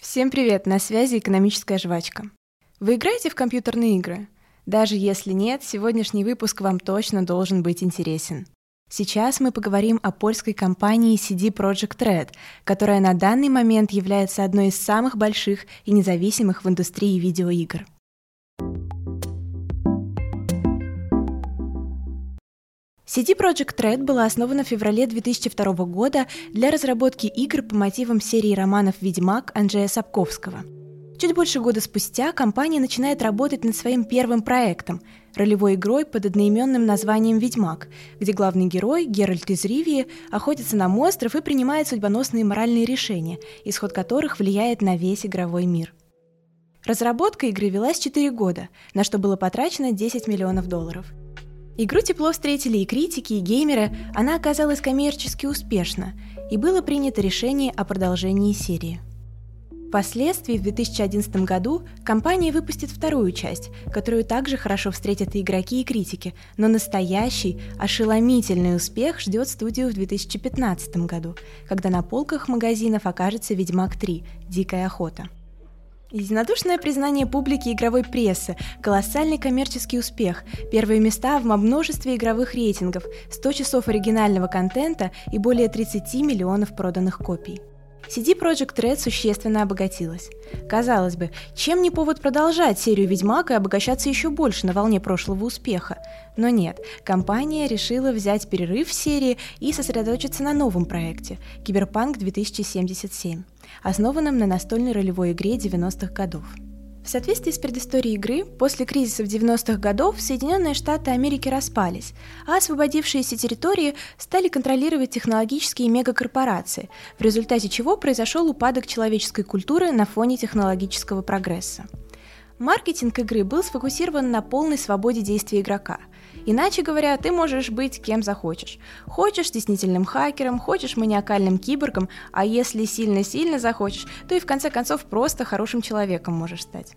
Всем привет, на связи экономическая жвачка. Вы играете в компьютерные игры? Даже если нет, сегодняшний выпуск вам точно должен быть интересен. Сейчас мы поговорим о польской компании CD Projekt Red, которая на данный момент является одной из самых больших и независимых в индустрии видеоигр. CD Projekt Red была основана в феврале 2002 года для разработки игр по мотивам серии романов «Ведьмак» Анджея Сапковского. Чуть больше года спустя компания начинает работать над своим первым проектом – ролевой игрой под одноименным названием «Ведьмак», где главный герой, Геральт из Ривии, охотится на монстров и принимает судьбоносные моральные решения, исход которых влияет на весь игровой мир. Разработка игры велась 4 года, на что было потрачено 10 миллионов долларов – Игру тепло встретили и критики, и геймеры, она оказалась коммерчески успешна, и было принято решение о продолжении серии. Впоследствии, в 2011 году, компания выпустит вторую часть, которую также хорошо встретят и игроки, и критики, но настоящий, ошеломительный успех ждет студию в 2015 году, когда на полках магазинов окажется «Ведьмак 3. Дикая охота». Единодушное признание публики игровой прессы, колоссальный коммерческий успех, первые места в множестве игровых рейтингов, 100 часов оригинального контента и более 30 миллионов проданных копий. CD Projekt Red существенно обогатилась. Казалось бы, чем не повод продолжать серию «Ведьмак» и обогащаться еще больше на волне прошлого успеха? Но нет, компания решила взять перерыв в серии и сосредоточиться на новом проекте – «Киберпанк 2077» основанном на настольной ролевой игре 90-х годов. В соответствии с предысторией игры, после кризиса в 90-х годов Соединенные Штаты Америки распались, а освободившиеся территории стали контролировать технологические мегакорпорации, в результате чего произошел упадок человеческой культуры на фоне технологического прогресса. Маркетинг игры был сфокусирован на полной свободе действия игрока – Иначе говоря, ты можешь быть кем захочешь. Хочешь стеснительным хакером, хочешь маниакальным киборгом, а если сильно-сильно захочешь, то и в конце концов просто хорошим человеком можешь стать.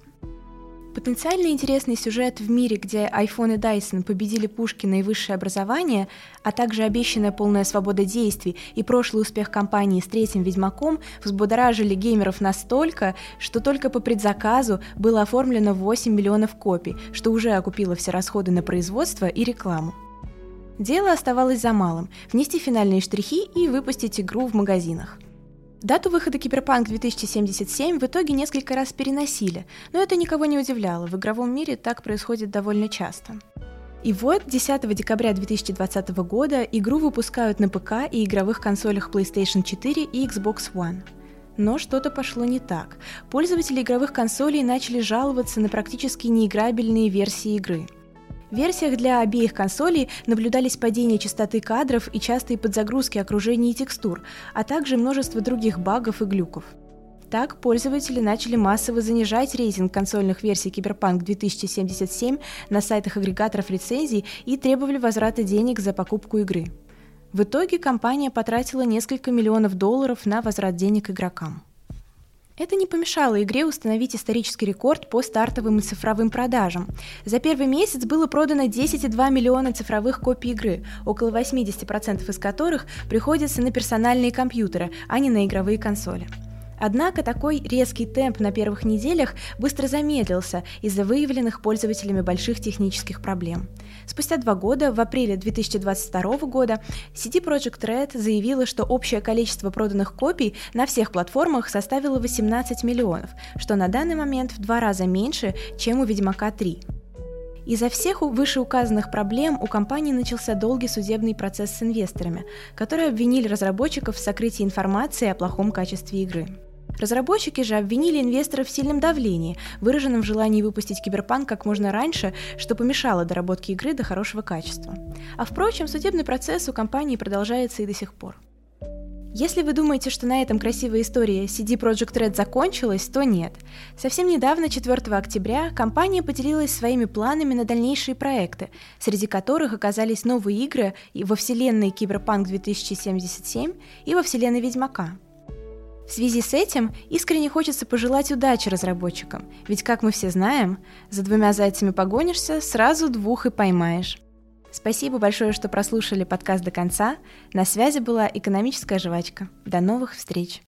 Потенциально интересный сюжет в мире, где iPhone и Dyson победили Пушкина и высшее образование, а также обещанная полная свобода действий и прошлый успех компании с третьим «Ведьмаком» взбудоражили геймеров настолько, что только по предзаказу было оформлено 8 миллионов копий, что уже окупило все расходы на производство и рекламу. Дело оставалось за малым – внести финальные штрихи и выпустить игру в магазинах – Дату выхода Киберпанк 2077 в итоге несколько раз переносили, но это никого не удивляло, в игровом мире так происходит довольно часто. И вот 10 декабря 2020 года игру выпускают на ПК и игровых консолях PlayStation 4 и Xbox One. Но что-то пошло не так. Пользователи игровых консолей начали жаловаться на практически неиграбельные версии игры – в версиях для обеих консолей наблюдались падение частоты кадров и частые подзагрузки окружений и текстур, а также множество других багов и глюков. Так, пользователи начали массово занижать рейтинг консольных версий Cyberpunk 2077 на сайтах агрегаторов лицензий и требовали возврата денег за покупку игры. В итоге компания потратила несколько миллионов долларов на возврат денег игрокам. Это не помешало игре установить исторический рекорд по стартовым и цифровым продажам. За первый месяц было продано 10,2 миллиона цифровых копий игры, около 80% из которых приходится на персональные компьютеры, а не на игровые консоли. Однако такой резкий темп на первых неделях быстро замедлился из-за выявленных пользователями больших технических проблем. Спустя два года, в апреле 2022 года, CD Projekt Red заявила, что общее количество проданных копий на всех платформах составило 18 миллионов, что на данный момент в два раза меньше, чем у Ведьмака 3. Из-за всех вышеуказанных проблем у компании начался долгий судебный процесс с инвесторами, которые обвинили разработчиков в сокрытии информации о плохом качестве игры. Разработчики же обвинили инвесторов в сильном давлении, выраженном в желании выпустить киберпанк как можно раньше, что помешало доработке игры до хорошего качества. А впрочем, судебный процесс у компании продолжается и до сих пор. Если вы думаете, что на этом красивая история CD Projekt Red закончилась, то нет. Совсем недавно, 4 октября, компания поделилась своими планами на дальнейшие проекты, среди которых оказались новые игры во вселенной Киберпанк 2077 и во вселенной Ведьмака. В связи с этим искренне хочется пожелать удачи разработчикам, ведь, как мы все знаем, за двумя зайцами погонишься, сразу двух и поймаешь. Спасибо большое, что прослушали подкаст до конца. На связи была экономическая жвачка. До новых встреч!